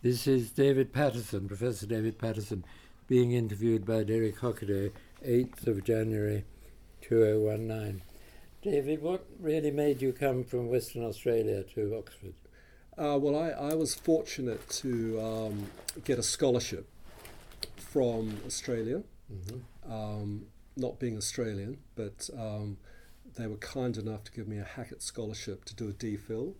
This is David Paterson, Professor David Paterson, being interviewed by Derek Hockaday, 8th of January 2019. David, what really made you come from Western Australia to Oxford? Uh, well, I, I was fortunate to um, get a scholarship from Australia, Mm-hmm. um, not being Australian, but um, they were kind enough to give me a Hackett scholarship to do a DPhil,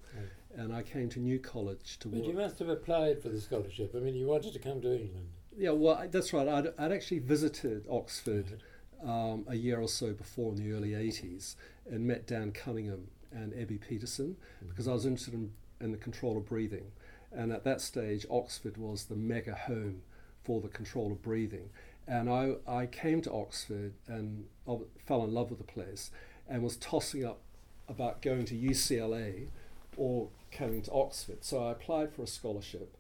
and I came to New College to But work. you must have applied for the scholarship. I mean, you wanted to come to England. Yeah, well, I- that's right. I'd, I'd actually visited Oxford um, a year or so before in the early 80s and met Dan Cunningham and Ebby Peterson because I was interested in, in the control of breathing. And at that stage, Oxford was the mega home for the control of breathing. And I, I came to Oxford and I fell in love with the place and was tossing up about going to UCLA or coming to Oxford. So I applied for a scholarship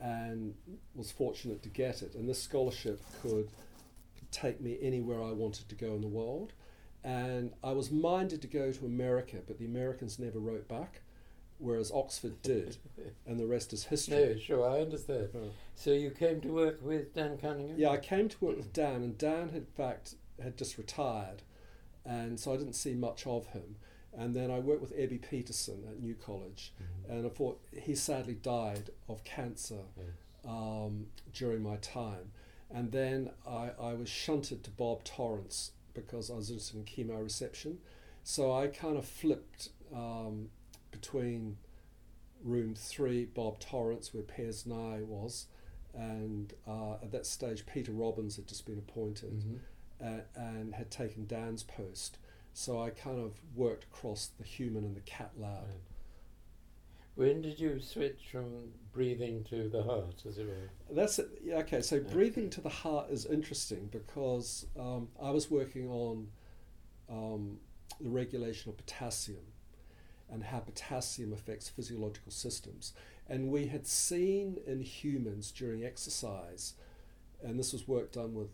and was fortunate to get it. And this scholarship could take me anywhere I wanted to go in the world. And I was minded to go to America, but the Americans never wrote back, whereas Oxford did, and the rest is history. No, sure, I understand. Uh, So you came to work with Dan Cunningham? yeah, I came to work with Dan, and Dan, had, in fact, had just retired, and so I didn't see much of him. And then I worked with Ebby Peterson at New College, Mhm. and I thought he sadly died of cancer Yes. um, during my time. And then I, I was shunted to Bob Torrance because I was interested in chemoreception. So I kind of flipped um, between room three, Bob Torrance, where Piers Nye was, and uh, at that stage Peter Robbins had just been appointed Mhm. uh, and had taken Dan's post. So I kind of worked across the human and the cat lab. Right. When did you switch from breathing to the heart, as it were? That's it. Yeah, okay. So Yeah. breathing to the heart is interesting because um, I was working on um, the regulation of potassium and how potassium affects physiological systems. And we had seen in humans during exercise, and this was work done with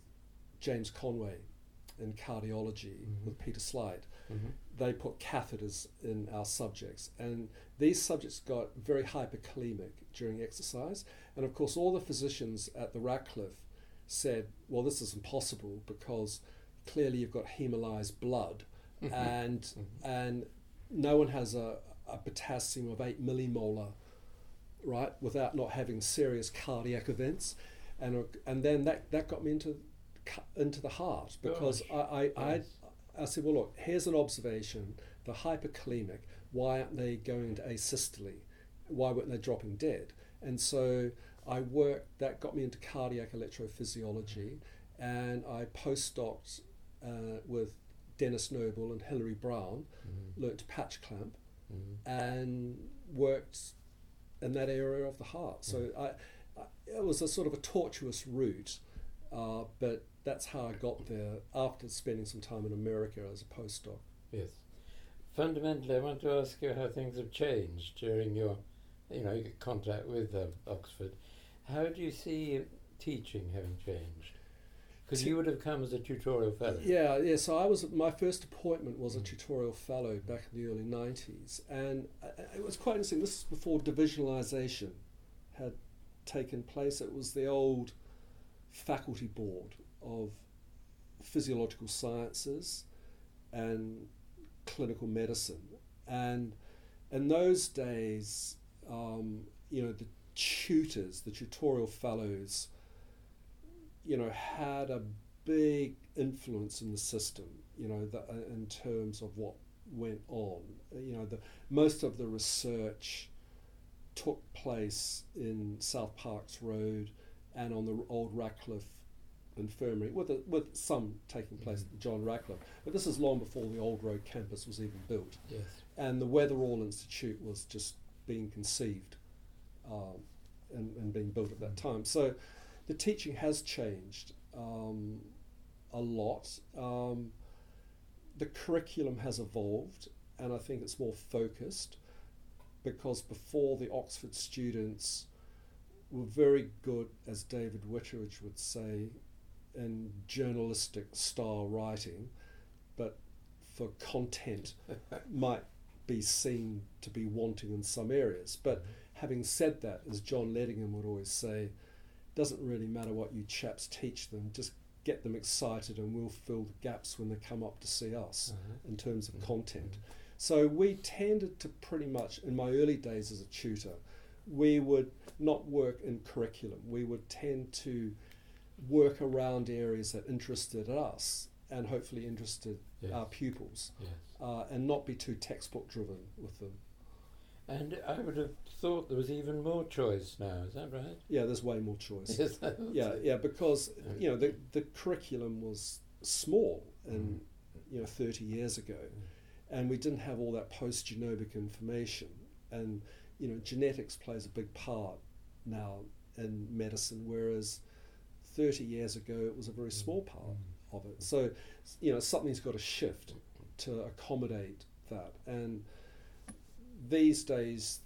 James Conway in cardiology Mhm. with Peter Sleight Mm-hmm. they put catheters in our subjects, and these subjects got very hyperkalemic during exercise. And of course, all the physicians at the Radcliffe said, "Well, this is impossible because clearly you've got hemolyzed blood, and Mhm. and no one has a, a potassium of eight millimolar, right, without not having serious cardiac events." And and then that that got me into cu- into the heart because Gosh. I I, I Yes. I said, well, look, here's an observation. The hyperkalemic, why aren't they going into asystole? Why weren't they dropping dead? And so I worked, that got me into cardiac electrophysiology, and I postdoced uh, with Denis Noble and Hilary Brown, Mhm. learnt to patch clamp, Mhm. and worked in that area of the heart. So I, I, it was a sort of a tortuous route, uh, but that's how I got there after spending some time in America as a postdoc. Yes. Fundamentally, I want to ask you how things have changed during your, you know, contact with um, Oxford. How do you see teaching having changed? Because you would have come as a tutorial fellow. Yeah, yeah. So I was my first appointment was a Mm. tutorial fellow back in the early '90s, and uh, it was quite interesting. This is before divisionalisation had taken place. It was the old faculty board of physiological sciences and clinical medicine, and in those days, um, you know, the tutors, the tutorial fellows, you know, had a big influence in the system, you know, the, uh, in terms of what went on. You know, the most of the research took place in South Parks Road and on the old Radcliffe Infirmary, with a, with some taking place at John Radcliffe. But this is long before the old road campus was even built, Yes. and the Weatherall Institute was just being conceived um, and, and being built at that time. So the teaching has changed um, a lot. Um, the curriculum has evolved, and I think it's more focused because before the Oxford students were very good, as David Whitteridge would say, in journalistic style writing, but for content might be seen to be wanting in some areas. But having said that, as John Ledingham would always say, doesn't really matter what you chaps teach them, just get them excited and we'll fill the gaps when they come up to see us Uh-huh. in terms of Mhm. content. So we tended to pretty much, in my early days as a tutor, we would not work in curriculum. We would tend to work around areas that interested us and hopefully interested Yes. our pupils, Yes. uh, and not be too textbook driven with them. And I would have thought there was even more choice now. Is that right? Yeah, there's way more choice. Yes. Yeah, yeah, because you know the the curriculum was small and Mm. you know 30 years ago, and we didn't have all that post genomic information, and you know genetics plays a big part now in medicine, whereas 30 years ago it was a very small part Mm. of it. So you know something's got to shift to accommodate that, and these days.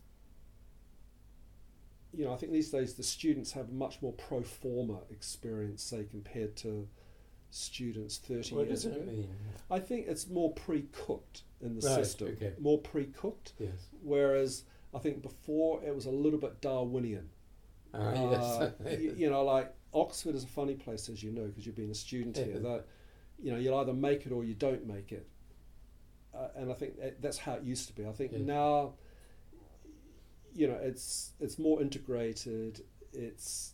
You know, I think these days the students have a much more pro forma experience, say, compared to students 30 What years does ago. mean? I think it's more pre-cooked in the Right, system, okay. more pre-cooked. Yes. Whereas I think before it was a little bit Darwinian. Ah, Uh, yes. you, you know, like Oxford is a funny place, as you know, because you've been a student here. That you know, you'll either make it or you don't make it. Uh, and I think that, that's how it used to be. I think Yes. now, you know, it's it's more integrated. It's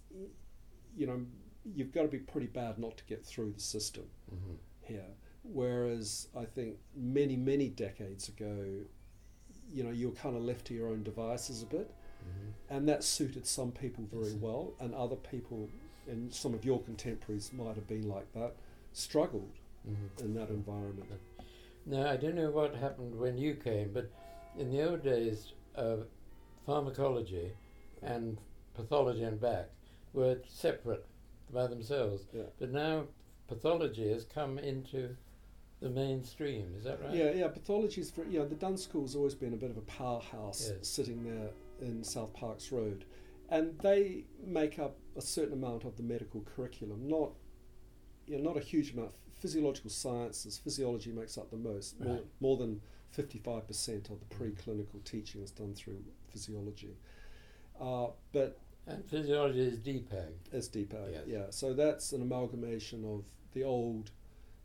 you know, you've got to be pretty bad not to get through the system Mhm. here. Whereas I think many, many decades ago, you know, you were kind of left to your own devices a bit, Mhm. and that suited some people very well, and other people, and some of your contemporaries might have been like that, struggled Mhm. in that environment. Now, I don't know what happened when you came, but in the old days, uh, pharmacology and pathology and back were separate by themselves. Yeah. But now pathology has come into the mainstream. Is that right? Yeah, yeah. Pathology is very, you know, the Dunn School's always been a bit of a powerhouse Yes. sitting there in South Parks Road. And they make up a certain amount of the medical curriculum, not you know, not a huge amount. Physiological sciences, physiology makes up the most. More, Right. more than 55% of the preclinical teaching is done through physiology. Uh, but And physiology is DPAG. as DPAG, Yes. yeah. So that's an amalgamation of the old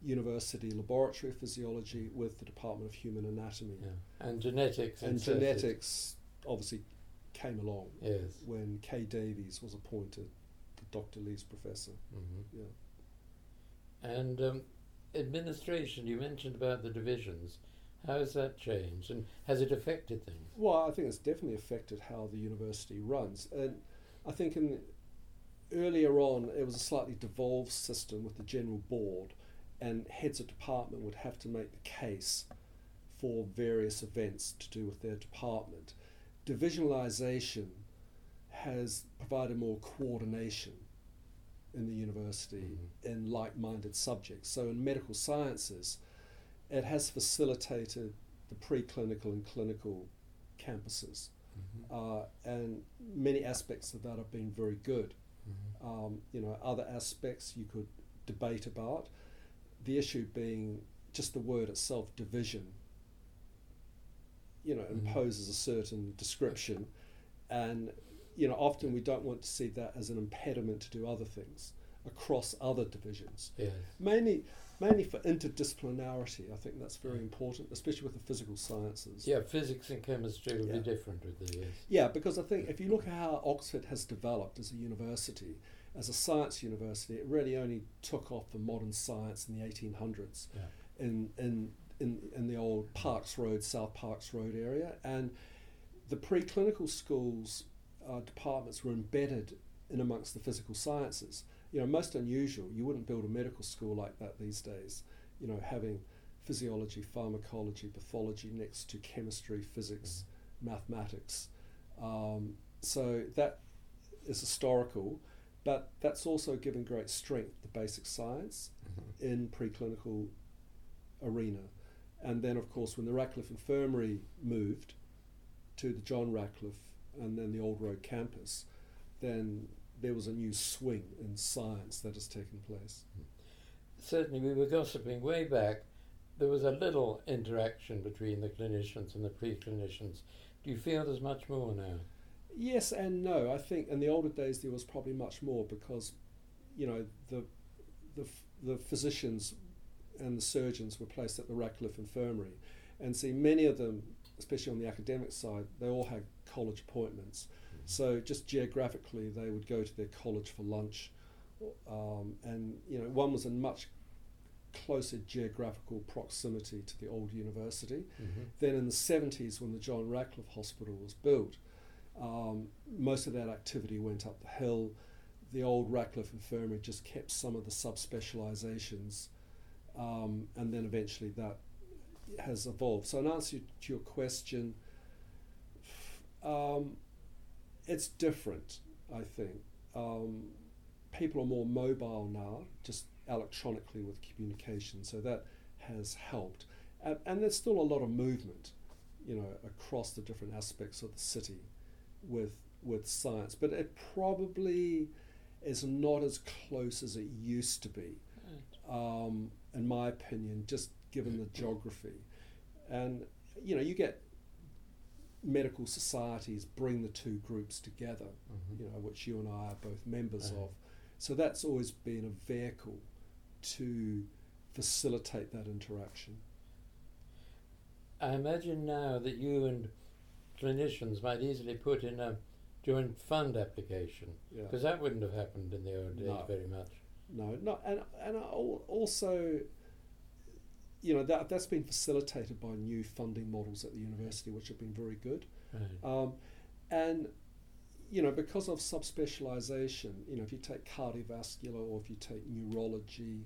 university laboratory of physiology with the Department of Human Anatomy. Yeah. And genetics. And inserted. genetics obviously came along Yes. when Kay Davies was appointed the Dr. Lee's professor. hmm Yeah. And um, administration, you mentioned about the divisions. How has that changed and has it affected things? Well, I think it's definitely affected how the university runs. And I think in earlier on it was a slightly devolved system with the general board and heads of department would have to make the case for various events to do with their department. Divisionalization has provided more coordination in the university in like-minded subjects. So in medical sciences, it has facilitated the preclinical and clinical campuses, Mhm. uh, and many aspects of that have been very good. Mhm. Um, you know, other aspects you could debate about. The issue being just the word itself, division. You know, Mhm. imposes a certain description, and you know, often we don't want to see that as an impediment to do other things across other divisions. Yes. Mainly, mainly for interdisciplinarity. I think that's very Mm. important, especially with the physical sciences. Yeah, physics and chemistry will Yeah. be different with the yes. Yeah, because I think if you look at how Oxford has developed as a university, as a science university, it really only took off for modern science in the 1800s Yeah. in, in, in, in the old Parks Road, South Parks Road area. And the preclinical schools uh, departments were embedded in amongst the physical sciences. You know, most unusual. You wouldn't build a medical school like that these days. You know, having physiology, pharmacology, pathology next to chemistry, physics, mathematics. Um, so that is historical, but that's also given great strength to basic science Mhm. in preclinical arena. And then, of course, when the Radcliffe Infirmary moved to the John Radcliffe and then the Old Road campus, then there was a new swing in science that has taken place. Certainly, we were gossiping way back. There was a little interaction between the clinicians and the pre-clinicians. Do you feel there's much more now? Yes and no. I think in the older days there was probably much more because, you know, the the, the physicians and the surgeons were placed at the Radcliffe Infirmary, and see many of them, especially on the academic side, they all had college appointments. So just geographically, they would go to their college for lunch, um, and you know, one was in much closer geographical proximity to the old university. Mm-hmm. Then in the 70s, when the John Radcliffe Hospital was built, um, most of that activity went up the hill. The old Radcliffe Infirmary just kept some of the subspecializations, um, and then eventually that has evolved. So, in answer to your question, um, it's different, I think. Um, people are more mobile now, just electronically with communication, so that has helped. And, and there's still a lot of movement, you know, across the different aspects of the city with with science, but it probably is not as close as it used to be, um, in my opinion, just given the geography. And you know, you get medical societies bring the two groups together, Mhm. you know, which you and I are both members Right. of. So that's always been a vehicle to facilitate that interaction. I imagine now that you and clinicians might easily put in a joint fund application Yeah. because that wouldn't have happened in the old days No. very much. No, not and and also, you know that that's been facilitated by new funding models at the university, which have been very good. Right. Um, and you know because of subspecialization, you know if you take cardiovascular or if you take neurology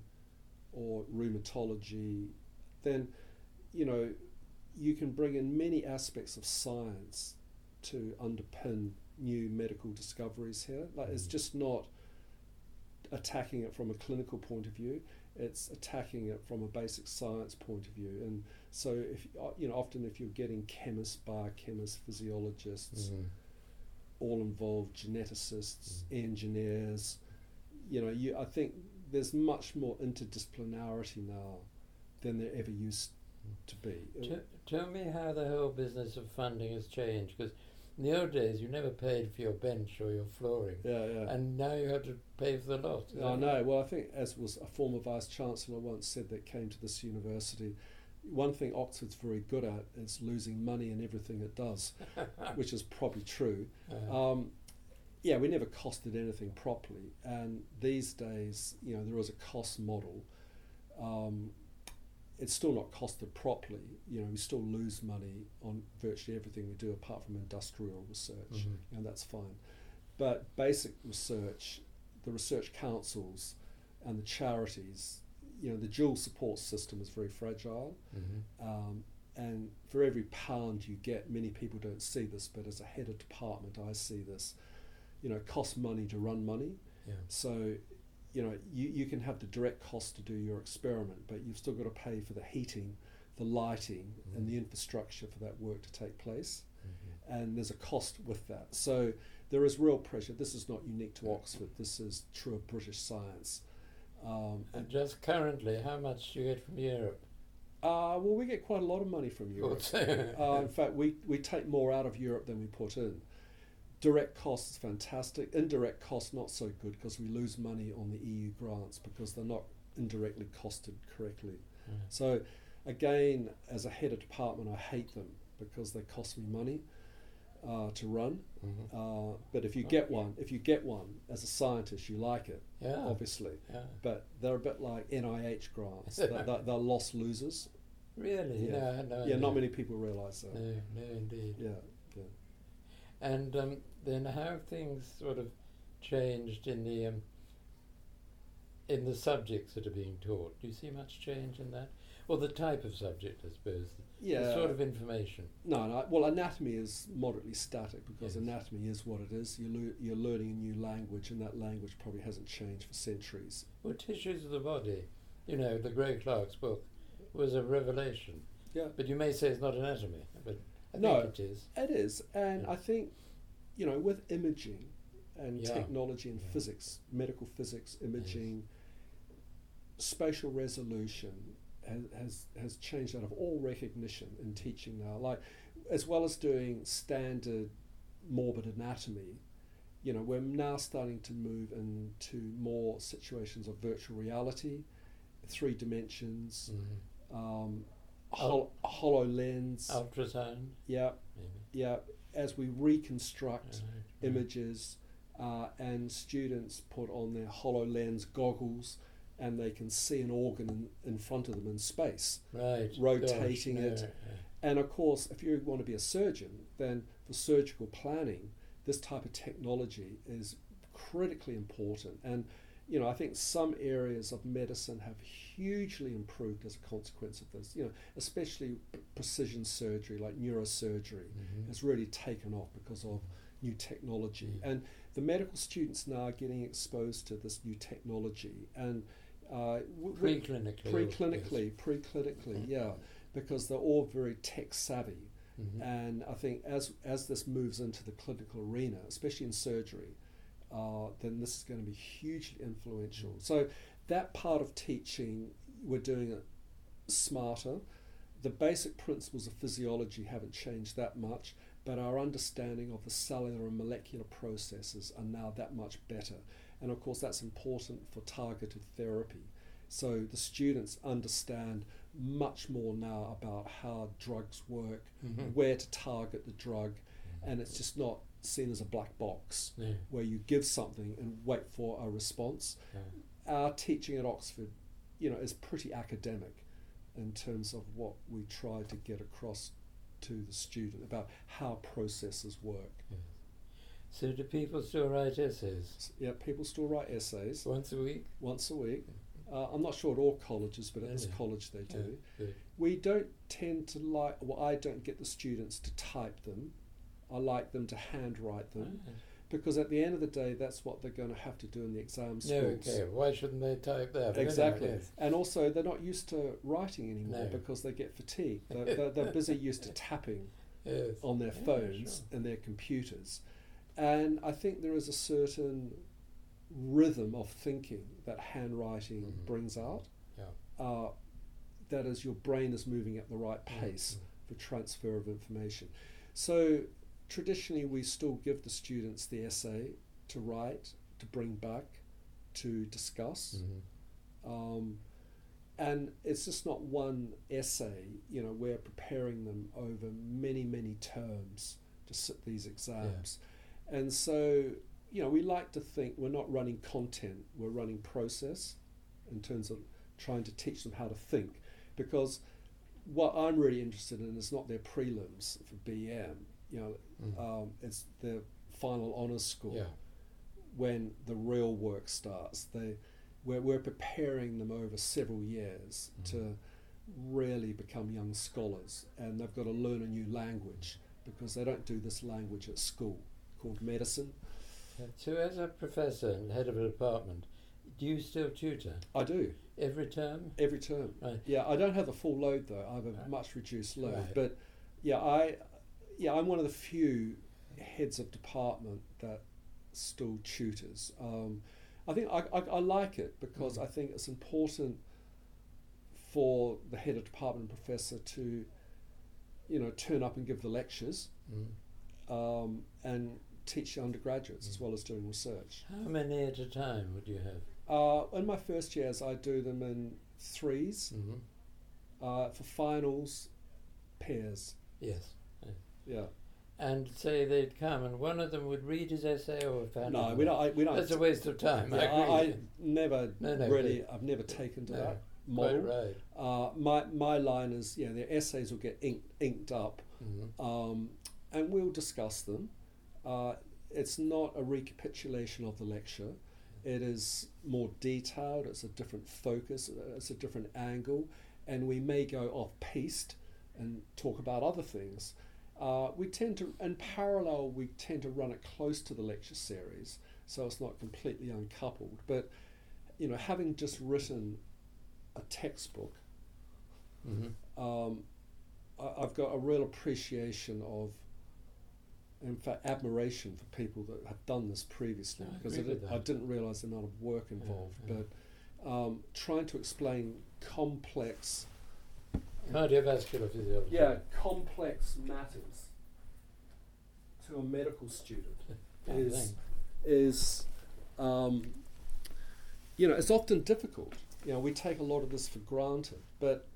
or rheumatology, then you know you can bring in many aspects of science to underpin new medical discoveries here. Like it's Mhm. just not attacking it from a clinical point of view. It's attacking it from a basic science point of view. And so, if uh, you know, often if you're getting chemists, biochemists, physiologists, Mhm. all involved, geneticists, engineers, you know, you I think there's much more interdisciplinarity now than there ever used to be. T- tell me how the whole business of funding has changed because in the old days you never paid for your bench or your flooring yeah, yeah. and now you have to pay for the lot. I know. Well, I think as was a former vice chancellor once said that came to this university, one thing Oxford's very good at is losing money in everything it does, which is probably true. Uh, Um, yeah, we never costed anything properly, and these days, you know, there is a cost model. Um, it's still not costed properly. You know, we still lose money on virtually everything we do, apart from industrial research, Mhm. and that's fine. But basic research, the research councils, and the charities, you know, the dual support system is very fragile. mhm. Um, and for every pound you get, many people don't see this, but as a head of department, I see this. You know, it costs money to run money. Yeah. So, you know, you, you can have the direct cost to do your experiment, but you've still got to pay for the heating, the lighting, and the infrastructure for that work to take place. Mhm. And there's a cost with that. So there is real pressure. This is not unique to Oxford. This is true of British science. Um, And just currently, how much do you get from Europe? uh, well, we get quite a lot of money from Europe. Uh, in fact, we, we take more out of Europe than we put in. Direct costs fantastic. Indirect costs not so good because we lose money on the EU grants because they're not indirectly costed correctly. Right. So, again, as a head of department, I hate them because they cost me money uh, to run. Mhm. Uh, but if you get one, if you get one as a scientist, you like it, Yeah. obviously. Yeah. But they're a bit like NIH grants. they're, they're, they're lost losers. Really? Yeah. No, no Yeah, not many people realise that. No, no, indeed. Yeah. And um, then how have things sort of changed in the um, in the subjects that are being taught? Do you see much change in that, or the type of subject, I suppose? Yeah. The sort of information. No, no. Well, anatomy is moderately static because Yes. anatomy is what it is. You lo- you're learning a new language, and that language probably hasn't changed for centuries. Well, tissues of the body. You know, the Le Gros Clark's book was a revelation. Yeah. But you may say it's not anatomy, I No. it is. It is, and Yeah. I think, you know, with imaging and Yeah. technology and Yeah. physics, medical physics, imaging, spatial resolution has, has has changed out of all recognition in teaching now. Like, as well as doing standard morbid anatomy, you know, we're now starting to move into more situations of virtual reality, three dimensions, Mhm. um, hol- HoloLens. Ultrasound, Yeah, maybe. yeah. As we reconstruct Right. images, uh, and students put on their HoloLens goggles, and they can see an organ in, in front of them in space. Right. rotating Gosh, it. no, yeah. And of course, if you want to be a surgeon, then for surgical planning, this type of technology is critically important. And you know, I think some areas of medicine have hugely improved as a consequence of this. You know, especially precision surgery, like neurosurgery, Mhm. has really taken off because of new technology. Mm. And the medical students now are getting exposed to this new technology. And uh, Preclinically. Preclinically, preclinically, yeah, because they're all very tech savvy, Yes. Mhm. and I think as as this moves into the clinical arena, especially in surgery, uh, then this is going to be hugely influential. So that part of teaching, we're doing it smarter. The basic principles of physiology haven't changed that much, but our understanding of the cellular and molecular processes are now that much better. And of course, that's important for targeted therapy. So the students understand much more now about how drugs work, Mhm. where to target the drug, and it's just not seen as a black box Yeah. where you give something and wait for a response. Yeah. Our teaching at Oxford, you know, is pretty academic in terms of what we try to get across to the student about how processes work. So do people still write essays Yeah, people still write essays once a week? once a week. Uh, I'm not sure at all colleges, but at Yeah, this college they do. Yeah. We don't tend to like, well, I don't get the students to type them. I like them to handwrite them Ah, because at the end of the day, that's what they're going to have to do in the exam No, schools. okay. Why shouldn't they type that? Exactly. Anyway, yes. And also, they're not used to writing anymore No. because they get fatigued. They're, they're, they're busy used to tapping Yes. on their Yeah, phones sure. and their computers. And I think there is a certain rhythm of thinking that handwriting Mhm. brings out. Yeah. Uh, that is, your brain is moving at the right Mm, pace mm. for transfer of information. So traditionally, we still give the students the essay to write, to bring back, to discuss. Mhm. Um, and it's just not one essay, you know, we're preparing them over many, many terms to sit these exams. And so, you know, we like to think we're not running content, we're running process in terms of trying to teach them how to think. Because what I'm really interested in is not their prelims for BM, you know, Mm. um, it's the final honours score Yeah. when the real work starts. They, we're, we're preparing them over several years Mhm. to really become young scholars, and they've got to learn a new language because they don't do this language at school called medicine. Uh, So as a professor and head of a department, do you still tutor I do every term? every term. Right. Yeah, I don't have the full load though. I have a Right. much reduced load, Right. but yeah, I yeah I'm one of the few heads of department that still tutors. Um, I think I, I, I like it because Mm. I think it's important for the head of department professor to you know turn up and give the lectures Mm. um, and teach the undergraduates as Mm. well as doing research. How many at a time would you have? Uh, in my first years, I do them in threes. Mm-hmm. Uh, for finals, pairs. Yes. Yeah. And say they'd come, and one of them would read his essay or a found No, we don't. I, we don't. That's a waste of time. yeah, I. I, I never No, no, really. I've never taken to No, that model. right. Uh, my my line is, yeah, their essays will get inked, inked up, Mm-hmm. um, and we'll discuss them. Uh, it's not a recapitulation of the lecture. It is more detailed. It's a different focus. uh, It's a different angle, and we may go off piste and talk about other things. Uh, we tend to, in parallel, we tend to run it close to the lecture series, so it's not completely uncoupled. But you know, having just written a textbook, Mm-hmm. um, I, I've got a real appreciation of, in fact, admiration for people that have done this previously because I, did, I, didn't realise the amount of work involved. yeah. But um, trying to explain complex, Cardiovascular physiology. yeah, complex matters to a medical student is thanks. is um, you know it's often difficult. You know we take a lot of this for granted, but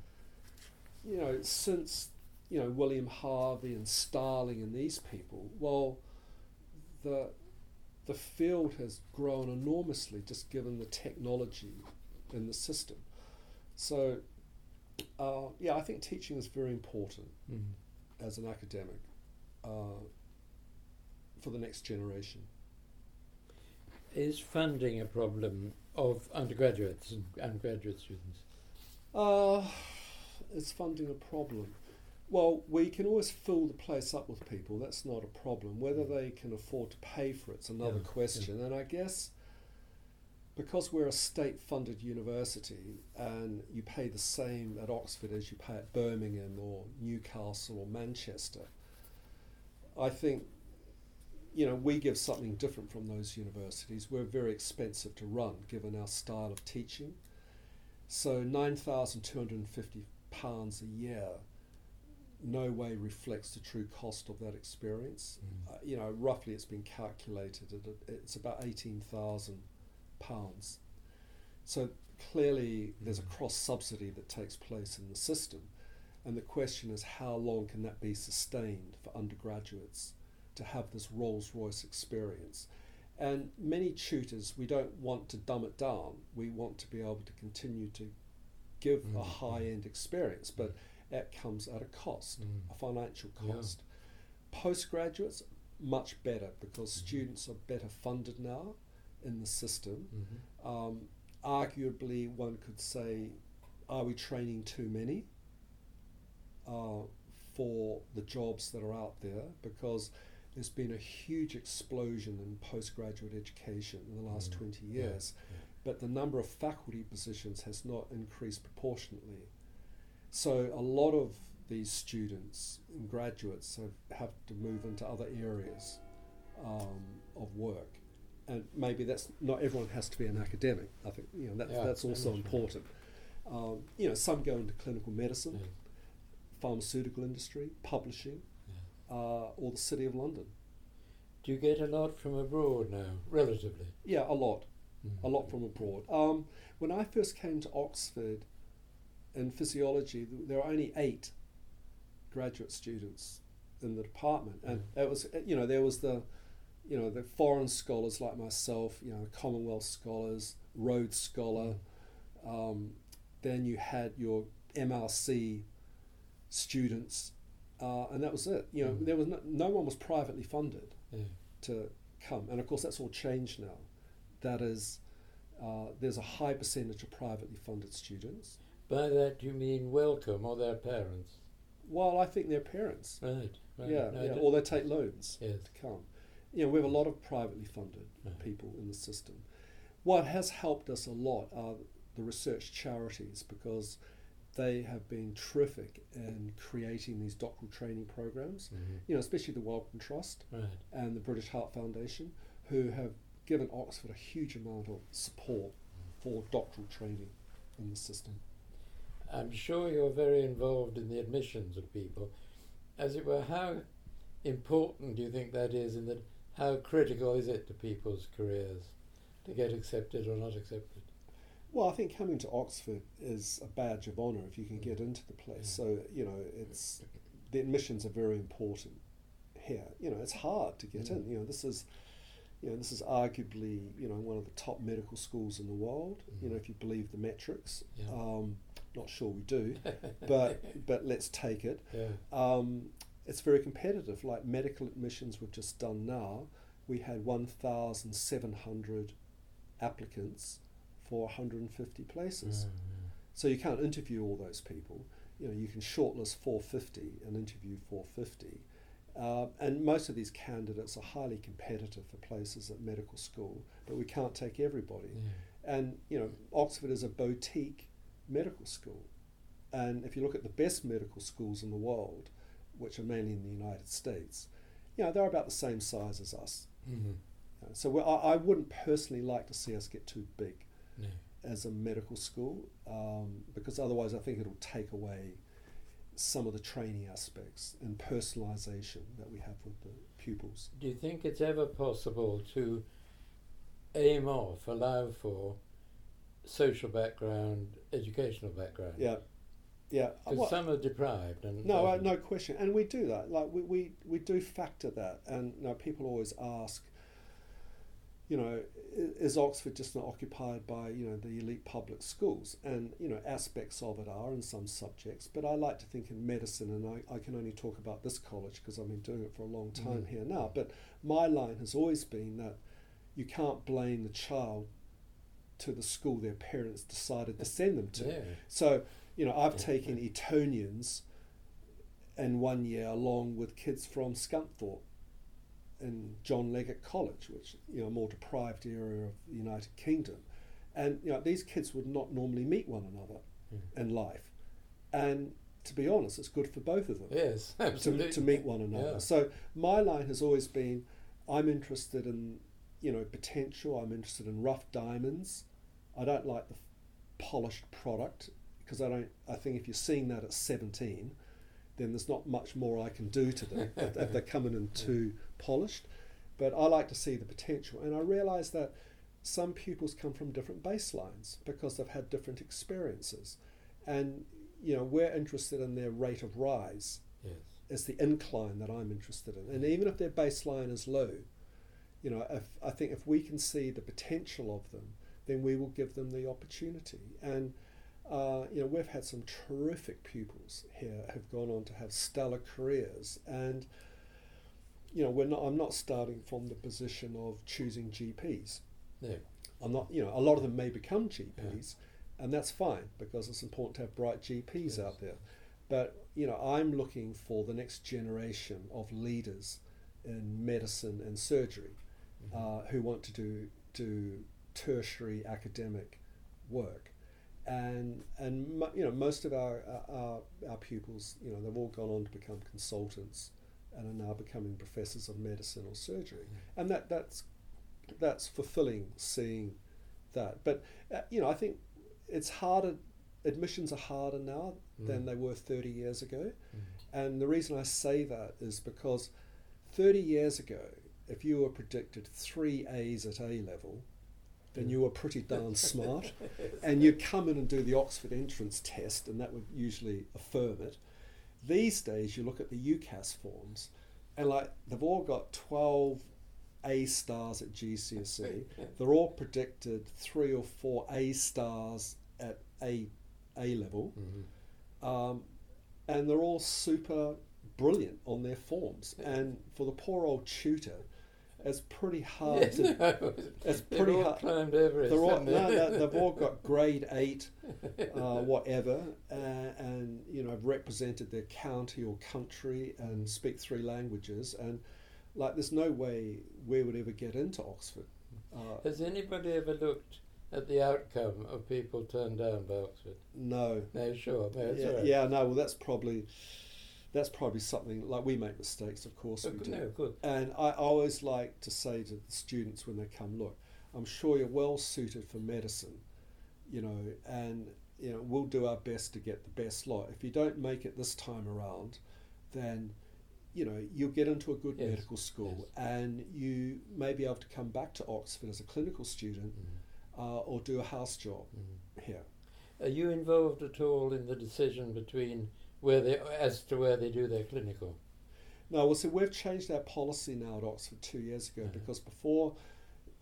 you know since you know William Harvey and Starling and these people, well, the the field has grown enormously just given the technology in the system. So uh, yeah, I think teaching is very important Mm. as an academic uh, for the next generation. Is funding a problem of undergraduates and, and graduate students? Uh, is funding a problem? Well, we can always fill the place up with people. That's not a problem. Whether they can afford to pay for it's another Yeah, question. And I guess because we're a state-funded university and you pay the same at Oxford as you pay at Birmingham or Newcastle or Manchester, I think you know we give something different from those universities. We're very expensive to run given our style of teaching. So nine thousand two hundred and fifty pounds a year no way reflects the true cost of that experience. Mm. Uh, you know, roughly it's been calculated at a- it's about eighteen thousand pounds. So clearly there's a Mm. cross subsidy that takes place in the system, and the question is how long can that be sustained for undergraduates to have this Rolls Royce experience? And many tutors, we don't want to dumb it down. We want to be able to continue to give a Mm. high end experience, but that comes at a cost, Mm. a financial Yeah. cost. Postgraduates, much better because Mhm. students are better funded now in the system. Mhm. Um, arguably, one could say, are we training too many uh, for the jobs that are out there? Because there's been a huge explosion in postgraduate education in the last Mm. 20 Yeah, years, yeah. but the number of faculty positions has not increased proportionately. So a lot of these students and graduates have, have to move into other areas um, of work. And maybe that's not everyone has to be an academic. I think you know that's Yeah, that's also know what you mean. important. Um, you know, some go into clinical medicine, Yeah. pharmaceutical industry, publishing, Yeah. uh, or the City of London. Do you get a lot from abroad now, relatively? Yeah, a lot. Mm. a lot from abroad. Um, when I first came to Oxford in physiology, there were only eight graduate students in the department, and Mm. it was you know there was the you know the foreign scholars like myself, you know Commonwealth scholars, Rhodes Scholar. Um, then you had your MRC students, uh, and that was it. You know Mm. there was no, no one was privately funded Yeah. to come. And of course, that's all changed now. That is, uh, there's a high percentage of privately funded students. By that you mean Wellcome or their parents? Well, I think their parents, Right. right. yeah, No, yeah, or they take loans yes. to come. You know, we have a lot of privately funded Right. people in the system. What has helped us a lot are the research charities because they have been terrific in creating these doctoral training programs. Mhm. You know, especially the Wellcome Trust. Right. and the British Heart Foundation, who have given Oxford a huge amount of support for doctoral training in the system. I'm sure you're very involved in the admissions of people. As it were, how important do you think that is, in that how critical is it to people's careers to get accepted or not accepted? Well, I think coming to Oxford is a badge of honour if you can get into the place. So you know, it's the admissions are very important here. You know, it's hard to get Mm. in. You know, this is. You know, this is arguably, you know, one of the top medical schools in the world. You know, if you believe the metrics. Yeah. Um, not sure we do, but but let's take it. yeah. Um, it's very competitive. Like medical admissions we've just done now, we had 1,700 applicants for 150 places. Mm, So you can't interview all those people. You know, you can shortlist 450 and interview 450. Uh, and most of these candidates are highly competitive for places at medical school, but we can't take everybody. yeah. And you know, Oxford is a boutique medical school. And if you look at the best medical schools in the world, which are mainly in the United States, you know, they're about the same size as us. Mhm. Uh, So I, I wouldn't personally like to see us get too big No. as a medical school, um, because otherwise I think it'll take away, some of the training aspects and personalisation that we have with the pupils. Do you think it's ever possible to aim off, allow for social background, educational background? Yeah, yeah. Because Well, some are deprived. and no, uh, no question, and we do that. Like we, we, we do factor that, and you know, people always ask, you know, is Oxford just not occupied by you know the elite public schools? And you know, aspects of it are in some subjects, but I like to think in medicine, and I, I can only talk about this college because I've been doing it for a long time Mhm. here now. But my line has always been that you can't blame the child to the school their parents decided to send them to. Yeah. So, you know, I've taken Etonians in one year along with kids from Scunthorpe and John Leggott College, which, you know, a more deprived area of the United Kingdom. And, you know, these kids would not normally meet one another Mm. in life. And to be honest, it's good for both of them Yes, to, absolutely. to meet one another. Yeah. So my line has always been, I'm interested in, you know, potential. I'm interested in rough diamonds. I don't like the polished product because I don't. I think if you're seeing that at 17, then there's not much more I can do to them if, if they're coming in too polished. But I like to see the potential, and I realise that some pupils come from different baselines because they've had different experiences, and you know we're interested in their rate of rise Yes. is the incline that I'm interested in. And even if their baseline is low, you know, if I think if we can see the potential of them, then we will give them the opportunity. And uh, you know, we've had some terrific pupils here who've gone on to have stellar careers. And you know, we're not. I'm not starting from the position of choosing GPs. No. I'm not. You know, a lot of them may become GPs, and that's fine because it's important to have bright GPs Yes. out there. But you know, I'm looking for the next generation of leaders in medicine and surgery Mhm. uh, who want to do do tertiary academic work, and and you know most of our, our our pupils, you know, they've all gone on to become consultants and are now becoming professors of medicine or surgery, and that that's that's fulfilling seeing that. But uh, you know, I think it's harder. Admissions are harder now than Mm. they were 30 years ago. Mm. And the reason I say that is because 30 years ago, if you were predicted three A's at A level, then you were pretty darn smart. and you'd come in and do the Oxford entrance test, and that would usually affirm it. These days, you look at the UCAS forms, and like they've all got 12 A stars at GCSE. They're all predicted three or four A stars at A A level Mhm. um, and they're all super brilliant on their forms. And for the poor old tutor, it's pretty hard Yes, to. no, It's they've pretty all hard. climbed Everest. They're all, no, they? they've all got grade eight, uh, whatever, uh, and you know have represented their county or country and speak three languages. And like, there's no way we would ever get into Oxford. Uh, Has anybody ever looked at the outcome of people turned down by Oxford? no, No, sure. No, yeah, right. yeah, no. Well, that's probably that's probably something like we make mistakes, of course Oh, we good, do. no, good. And I always like to say to the students when they come, look, I'm sure you're well suited for medicine, you know, and you know we'll do our best to get the best lot. If you don't make it this time around, then you know you'll get into a good Yes, medical school, yes. and you may be able to come back to Oxford as a clinical student Mm, uh, or do a house job mm. here. Are you involved at all in the decision between where they, as to where they do their clinical? No, well, so we've changed our policy now at Oxford two years ago Mhm. because before,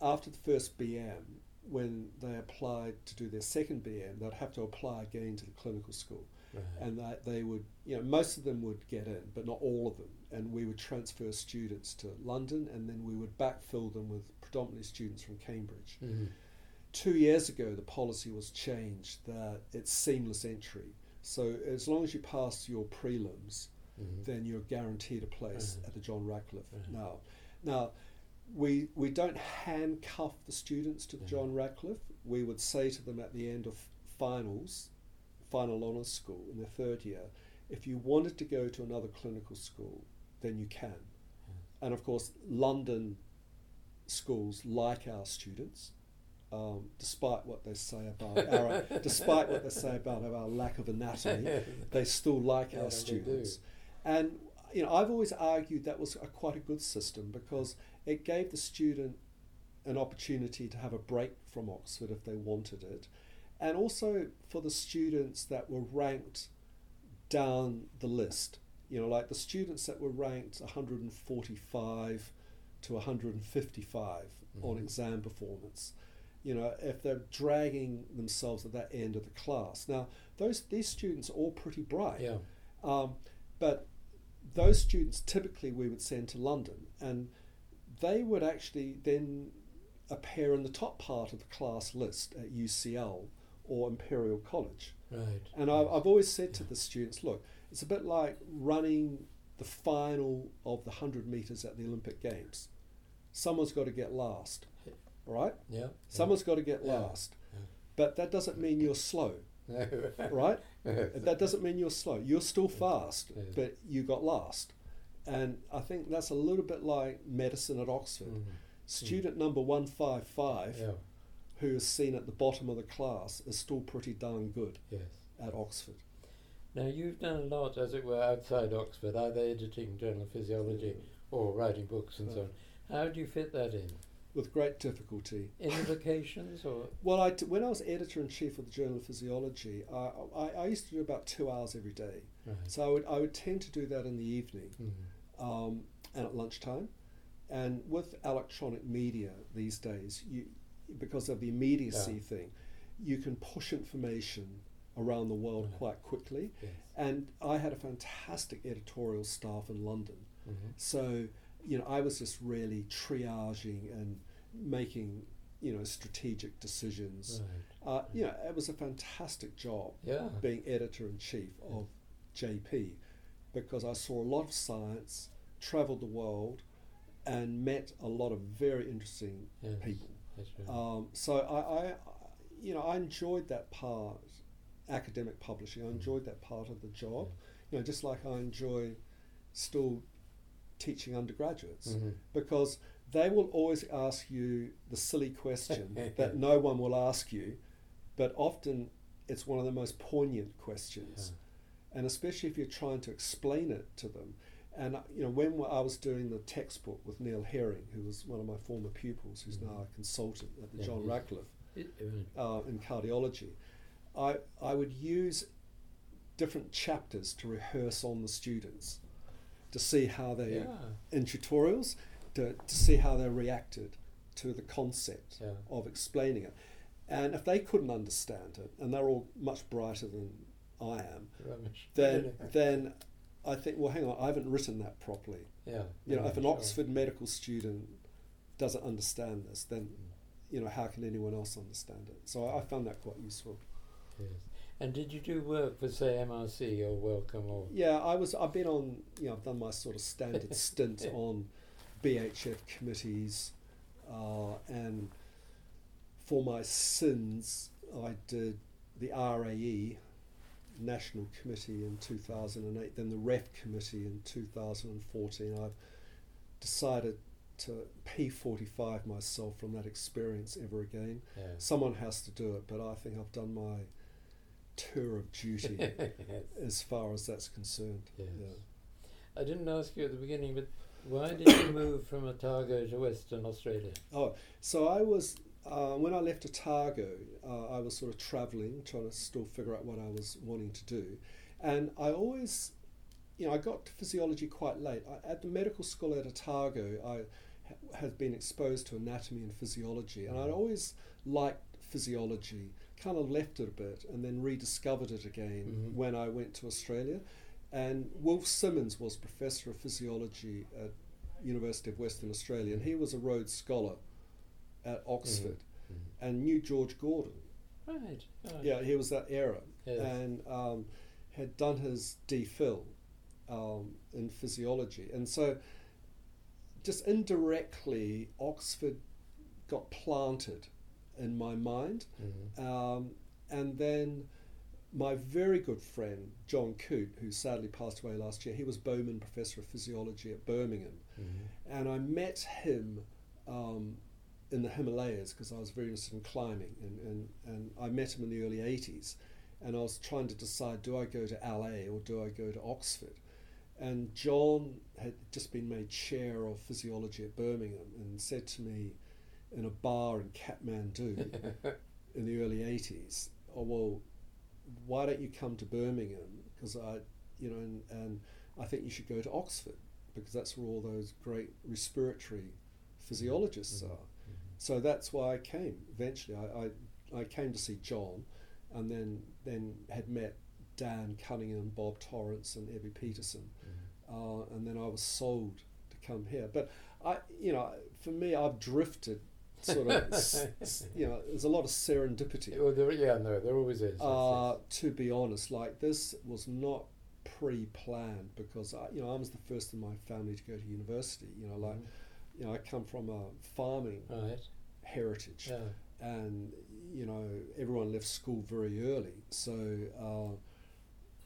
after the first BM, when they applied to do their second BM, they'd have to apply again to the clinical school. And that they would, you know, most of them would get in, but not all of them. And we would transfer students to London and then we would backfill them with predominantly students from Cambridge. Mhm. Two years ago, the policy was changed that it's seamless entry. So as long as you pass your prelims, Mhm. then you're guaranteed a place Right. at the John Radcliffe. Right. Now, now we we don't handcuff the students to the. John mm-hmm. Radcliffe. We would say to them at the end of finals, final honours school in their third year, if you wanted to go to another clinical school, then you can. And of course, London schools like our students. Um, despite what they say about our, despite what they say about our lack of anatomy, they still like Yeah, our students. And you know, I've always argued that was a, quite a good system because it gave the student an opportunity to have a break from Oxford if they wanted it, and also for the students that were ranked down the list. You know, like the students that were ranked 145 to 155 on Mhm. exam performance. You know, if they're dragging themselves at that end of the class. Now, those these students are all pretty bright. Yeah. Um, but those students typically we would send to London, and they would actually then appear in the top part of the class list at UCL or Imperial College. Right. And I, I've always said to the students, look, it's a bit like running the final of the 100 metres at the Olympic Games. Someone's got to get last, right? Yeah. Someone's got to get Yeah. last. Yeah. But that doesn't mean you're slow, Yeah. right? that doesn't mean you're slow. You're still fast, Yeah. but you got last. And I think that's a little bit like medicine at Oxford. Mm. Student number 155, Yeah. who is seen at the bottom of the class, is still pretty darn good Yes. at Oxford. Now you've done a lot, as it were, outside Oxford, either editing journal physiology or writing books and so on. How do you fit that in? With great difficulty. Invocations or Well, I t- when I was editor in chief of the Journal of Physiology, I, I, I used to do about two hours every day. right. So I would, I would tend to do that in the evening. Mm. um, and at lunchtime. And with electronic media these days, you, because of the immediacy Yeah. thing, you can push information around the world Right. quite quickly. Yes. And I had a fantastic editorial staff in London. Mm-hmm. So, you know, I was just really triaging and making, you know, strategic decisions. Right. Uh, you know, it was a fantastic job Yeah. being editor in chief Yeah. of JP because I saw a lot of science, travelled the world, and met a lot of very interesting Yes. people. Right. Um, so I, I, you know, I enjoyed that part, academic publishing. I enjoyed that part of the job. You know, just like I enjoy still teaching undergraduates Mhm. because they will always ask you the silly question that no one will ask you, but often it's one of the most poignant questions, and especially if you're trying to explain it to them. And you know, when I was doing the textbook with Neil Herring, who was one of my former pupils, who's now a consultant at the Yeah, John Radcliffe uh, in cardiology, I I would use different chapters to rehearse on the students to see how they yeah. in tutorials to, to see how they reacted to the concept Yeah. of explaining it. And if they couldn't understand it, and they're all much brighter than I am, Rubbish. then then I think, well, hang on, I haven't written that properly. yeah. You know, yeah, if an sure. Oxford medical student doesn't understand this, then mm. you know how can anyone else understand it? So I, I found that quite useful. Yes. And did you do work for, say, MRC or Wellcome or? Yeah, I was. I've been on. You know, I've done my sort of standard stint on BHF committees, uh, and for my sins, I did the RAE National Committee in 2008, then the REF Committee in 2014. I've decided to P45 myself from that experience ever again. Yeah. Someone has to do it, but I think I've done my tour of duty as far as that's concerned. Yes. Yeah. I didn't ask you at the beginning, but why did you move from Otago to Western Australia? Oh, so I was uh, when I left Otago, uh, I was sort of travelling, trying to still figure out what I was wanting to do, and I always, you know, I got to physiology quite late. I, at the medical school at Otago, I ha- had been exposed to anatomy and physiology, and I'd always liked physiology. Kind of left it a bit, and then rediscovered it again Mhm. when I went to Australia. And Wolf Simmons was professor of physiology at University of Western Australia, and he was a Rhodes Scholar at Oxford, Mhm. and knew George Gordon. Right. right. Yeah, he was that era, Yes. and um, had done his DPhil um, in physiology, and so just indirectly, Oxford got planted in my mind, Mhm. um, and then my very good friend John Coote, who sadly passed away last year, he was Bowman Professor of Physiology at Birmingham, Mhm. and I met him um, in the Himalayas because I was very interested in climbing, and, and, and I met him in the early 80s, and I was trying to decide do I go to LA or do I go to Oxford? And John had just been made chair of physiology at Birmingham and said to me in a bar in Kathmandu in the early 80s, oh, well, why don't you come to Birmingham? Because I, you know, and, and I think you should go to Oxford because that's where all those great respiratory physiologists Mhm. are. So that's why I came. Eventually, I, I, I came to see John, and then then had met Dan Cunningham, Bob Torrance, and Ebby Peterson, uh, and then I was sold to come here. But I, you know, for me, I've drifted. Sort of, s- you know, there's a lot of serendipity. Oh, there, yeah, no, there always is. Uh, to be honest, like this was not pre-planned because I, you know I was the first in my family to go to university. You know, like you know I come from a farming. Right. heritage, Yeah. and you know everyone left school very early. So uh,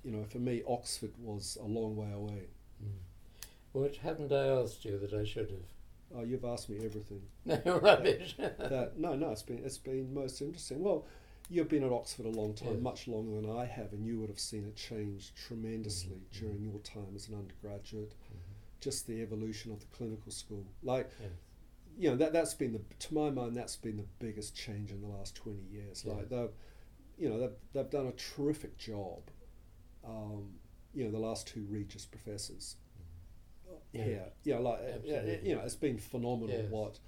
you know for me Oxford was a long way away. Mm. What haven't I asked you that I should have? Oh, you've asked me everything. No, rubbish. that no, no, it's been it's been most interesting. Well, you've been at Oxford a long time, much longer than I have, and you would have seen it change tremendously Mhm, during your time as an undergraduate. Mhm. Just the evolution of the clinical school, like you know that that's been the to my mind that's been the biggest change in the last twenty years. Yeah. Like they've you know they've they've done a terrific job. Um, you know the last two Regius professors Yeah. know, like uh, Absolutely. you know, it's been phenomenal Yes. what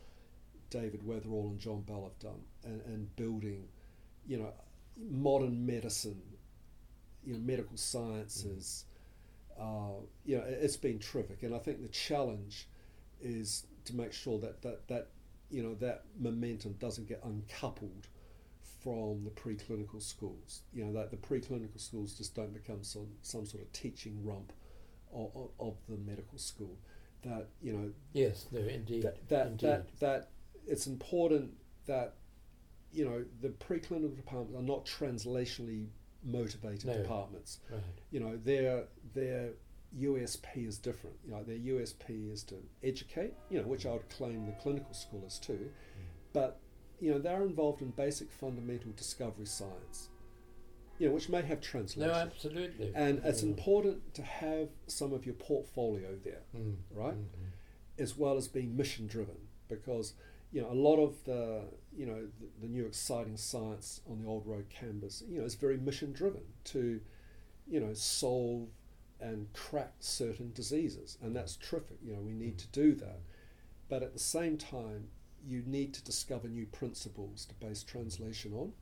David Weatherall and John Bell have done, and, and building, you know, modern medicine, you know, medical sciences. Uh, you know, it- it's been terrific, and I think the challenge is to make sure that that that you know that momentum doesn't get uncoupled from the preclinical schools. You know, that the preclinical schools just don't become some some sort of teaching rump of, of the medical school. That you know Yes, no, indeed. that that, indeed. that that it's important that you know the preclinical departments are not translationally motivated No. departments. right. You know their their USP is different. You know their USP is to educate. You know which I would claim the clinical school is too, mm. but you know they're involved in basic fundamental discovery science. You know which may have translation. No, absolutely. and it's Mm. important to have some of your portfolio there Mm. right? Mhm. as well as being mission driven because you know a lot of the you know the, the new exciting science on the Old Road Campus you know is very mission driven to you know solve and crack certain diseases and that's terrific you know we need to do that but at the same time you need to discover new principles to base translation on.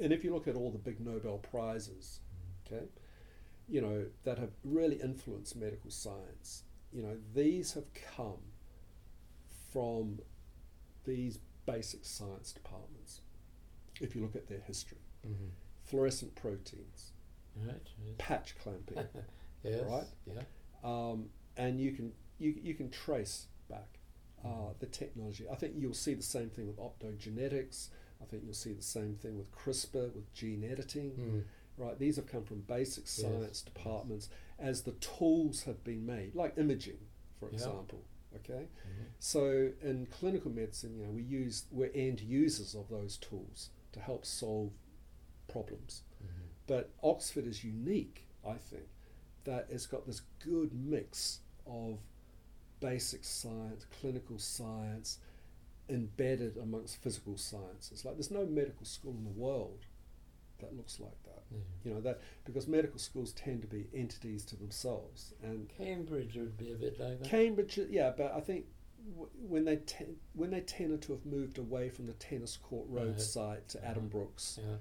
And if you look at all the big Nobel prizes, okay, you know, that have really influenced medical science, you know, these have come from these basic science departments. If you look at their history, Mhm. fluorescent proteins. Right. yes. patch clamping, yes. right? Yeah. um, and you can you, you can trace back uh, the technology. I think you'll see the same thing with optogenetics. I think you'll see the same thing with CRISPR, with gene editing. Mm. right? These have come from basic science yes. departments as the tools have been made, like imaging, for Yeah. example. Okay, Mhm. so in clinical medicine, you know, we use we're end users of those tools to help solve problems. Mhm. But Oxford is unique, I think, that it's got this good mix of basic science, clinical science, embedded amongst physical sciences. Like there's no medical school in the world that looks like that. Yeah. You know that because medical schools tend to be entities to themselves, and Cambridge would be a bit like that. Cambridge, yeah, but I think w- when they te- when they tended to have moved away from the tennis court road Right. site to Uh-huh. Addenbrooke's, yeah.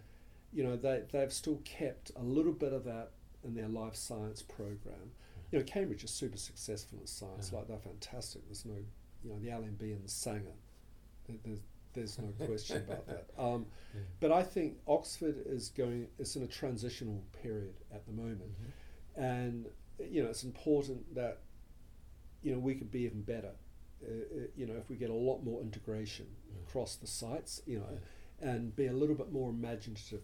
you know they they've still kept a little bit of that in their life science program. You know, Cambridge is super successful in science, Uh-huh. like they're fantastic. There's no, you know, the LMB and the Sanger. There- There's there's no question about that. Um, Yeah. but I think Oxford is going. It's in a transitional period at the moment Mhm. and you know it's important that you know we could be even better uh, uh, you know if we get a lot more integration Yeah. across the sites you know Yeah. and be a little bit more imaginative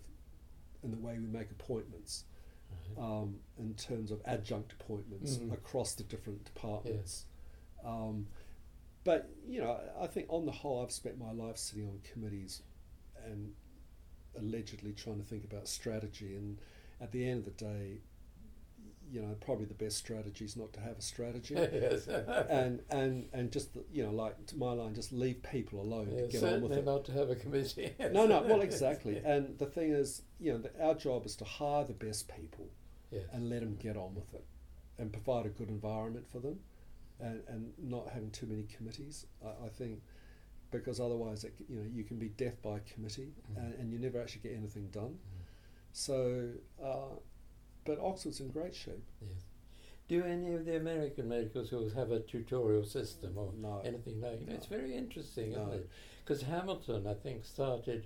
in the way we make appointments um, in terms of adjunct appointments Mhm. across the different departments um, but you know, I think on the whole, I've spent my life sitting on committees and allegedly trying to think about strategy. And at the end of the day, you know, probably the best strategy is not to have a strategy. yes. and and and just you know, like to my line, just leave people alone Yeah, to get on with it. not to have a committee. No, no, well, exactly. And the thing is, you know, the, our job is to hire the best people Yes. and let them get on with it, and provide a good environment for them, and and not having too many committees. I, I think because otherwise, it, you know, you can be death by committee, Mm. and, and you never actually get anything done. Mm. So, uh, but Oxford's in great shape. Yes. Do any of the American medical schools have a tutorial system or No, anything like that? No. It's very interesting, No. isn't it? Because Hamilton, I think, started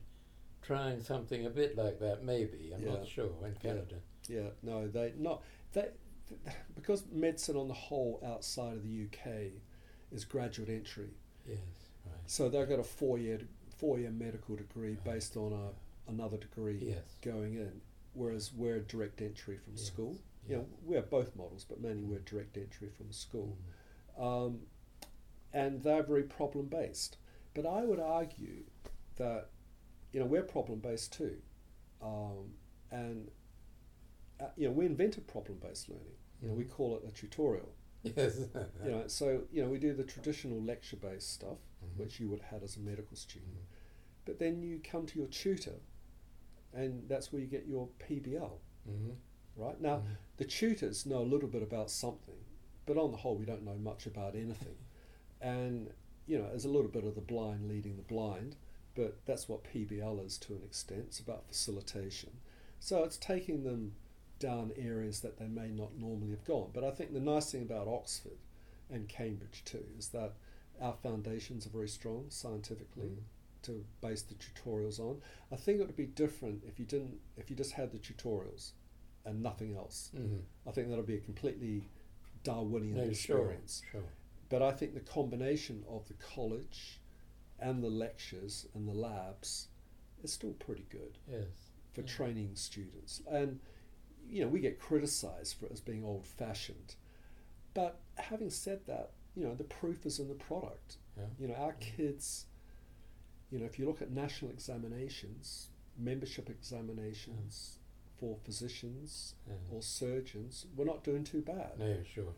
trying something a bit like that. Maybe I'm Yeah. not sure in Yeah. Canada. yeah, no, they not they because medicine on the whole outside of the UK is graduate entry. Yes, right. So they've got a four year four year medical degree based on a another degree Yes. going in, whereas we're direct entry from Yes, school. yes. You know, we have both models, but mainly we're direct entry from school, Mm. um, and they're very problem based. But I would argue that you know we're problem based too, um, and uh, you know we invented problem based learning. You know, we call it a tutorial. Yes. You know, so you know we do the traditional lecture based stuff, Mhm. which you would have had as a medical student. Mhm. But then you come to your tutor, and that's where you get your PBL, Mhm. right? Now, Mhm. the tutors know a little bit about something, but on the whole, we don't know much about anything. And, you know, there's a little bit of the blind leading the blind, but that's what PBL is to an extent. It's about facilitation. So it's taking them down areas that they may not normally have gone. But I think the nice thing about Oxford and Cambridge too is that our foundations are very strong scientifically Mhm. to base the tutorials on. I think it would be different if you didn't if you just had the tutorials and nothing else. Mhm. I think that would be a completely Darwinian No, sure, experience. sure. But I think the combination of the college and the lectures and the labs is still pretty good Yes. for Yeah. training students. And you know, we get criticized for it as being old fashioned. But having said that, you know, the proof is in the product. Yeah. You know, our Yeah. kids, you know, if you look at national examinations, membership examinations for physicians Yeah. or surgeons, we're not doing too bad No, sure.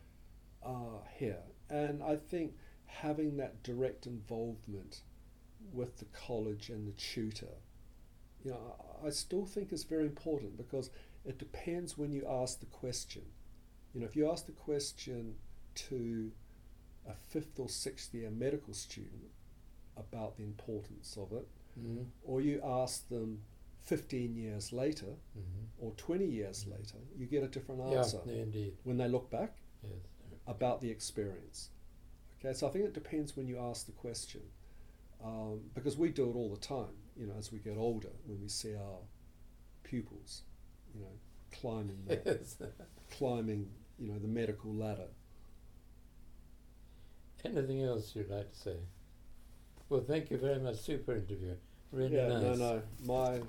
uh, here. And I think having that direct involvement with the college and the tutor, you know, I I still think is very important because it depends when you ask the question. You know, if you ask the question to a fifth or sixth year medical student about the importance of it, Mhm. or you ask them 15 years later Mhm. or 20 years later, you get a different answer no, indeed. when they look back Yes. about the experience. Okay, so I think it depends when you ask the question, um, because we do it all the time. You know, as we get older, when we see our pupils, you know, climbing the, Yes. climbing, you know, the medical ladder. Anything else you'd like to say? Well, thank you very much. Super interview. Really yeah, nice. no, no, my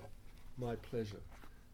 my pleasure.